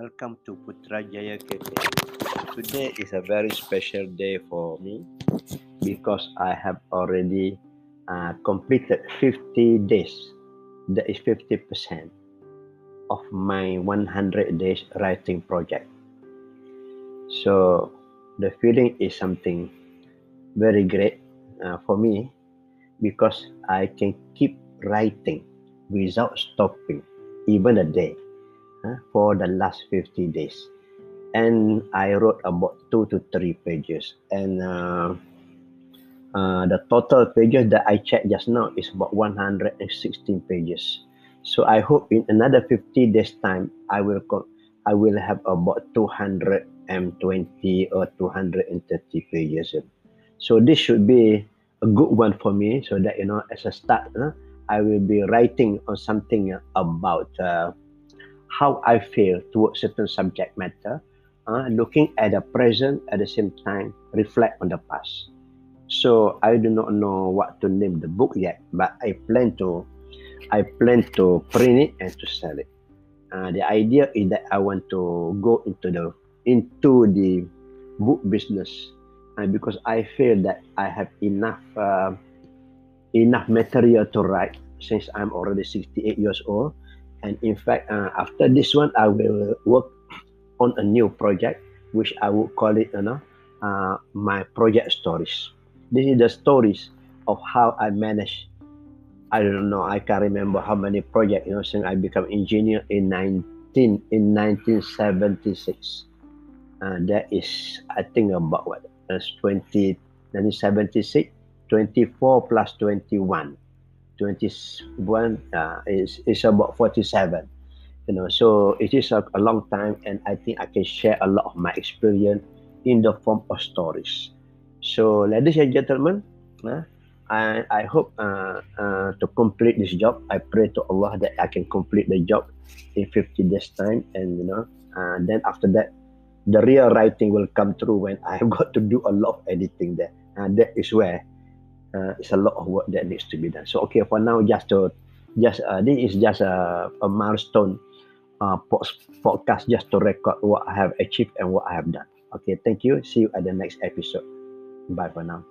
welcome to Putrajaya Cafe. Today is a very special day for me because I have already uh, completed 50 days. That is 50% of my 100 days writing project. So the feeling is something very great uh, for me because I can keep writing without stopping even a day for the last 50 days. And I wrote about two to three pages. And uh, uh, the total pages that I checked just now is about 116 pages. So I hope in another 50 days time, I will co- I will have about 220 or 230 pages. So this should be a good one for me so that, you know, as a start, uh, I will be writing on something about uh, how I feel towards certain subject matter, uh, looking at the present at the same time, reflect on the past. So I do not know what to name the book yet, but I plan to, I plan to print it and to sell it. Uh, the idea is that I want to go into the into the book business, uh, because I feel that I have enough uh, enough material to write since I'm already 68 years old and in fact, uh, after this one, I will work on a new project, which I would call it, you know, uh, my project stories. This is the stories of how I manage. I don't know. I can't remember how many projects. You know, since I become engineer in 19 in 1976. Uh, that is, I think, about what? That's 20, 1976, 24 plus 21. 21 uh, is, is about 47 you know. So it is a, a long time and i think i can share a lot of my experience in the form of stories. So ladies and gentlemen uh, I, I hope uh, uh, to complete this job. I pray to allah that i can complete the job in 50 days time and you know uh, then after that the real writing will come through when i have got to do a lot of editing there. And that is where uh, it's a lot of work that needs to be done. So okay, for now, just to just uh, this is just a, a milestone uh, podcast just to record what I have achieved and what I have done. Okay, thank you. See you at the next episode. Bye for now.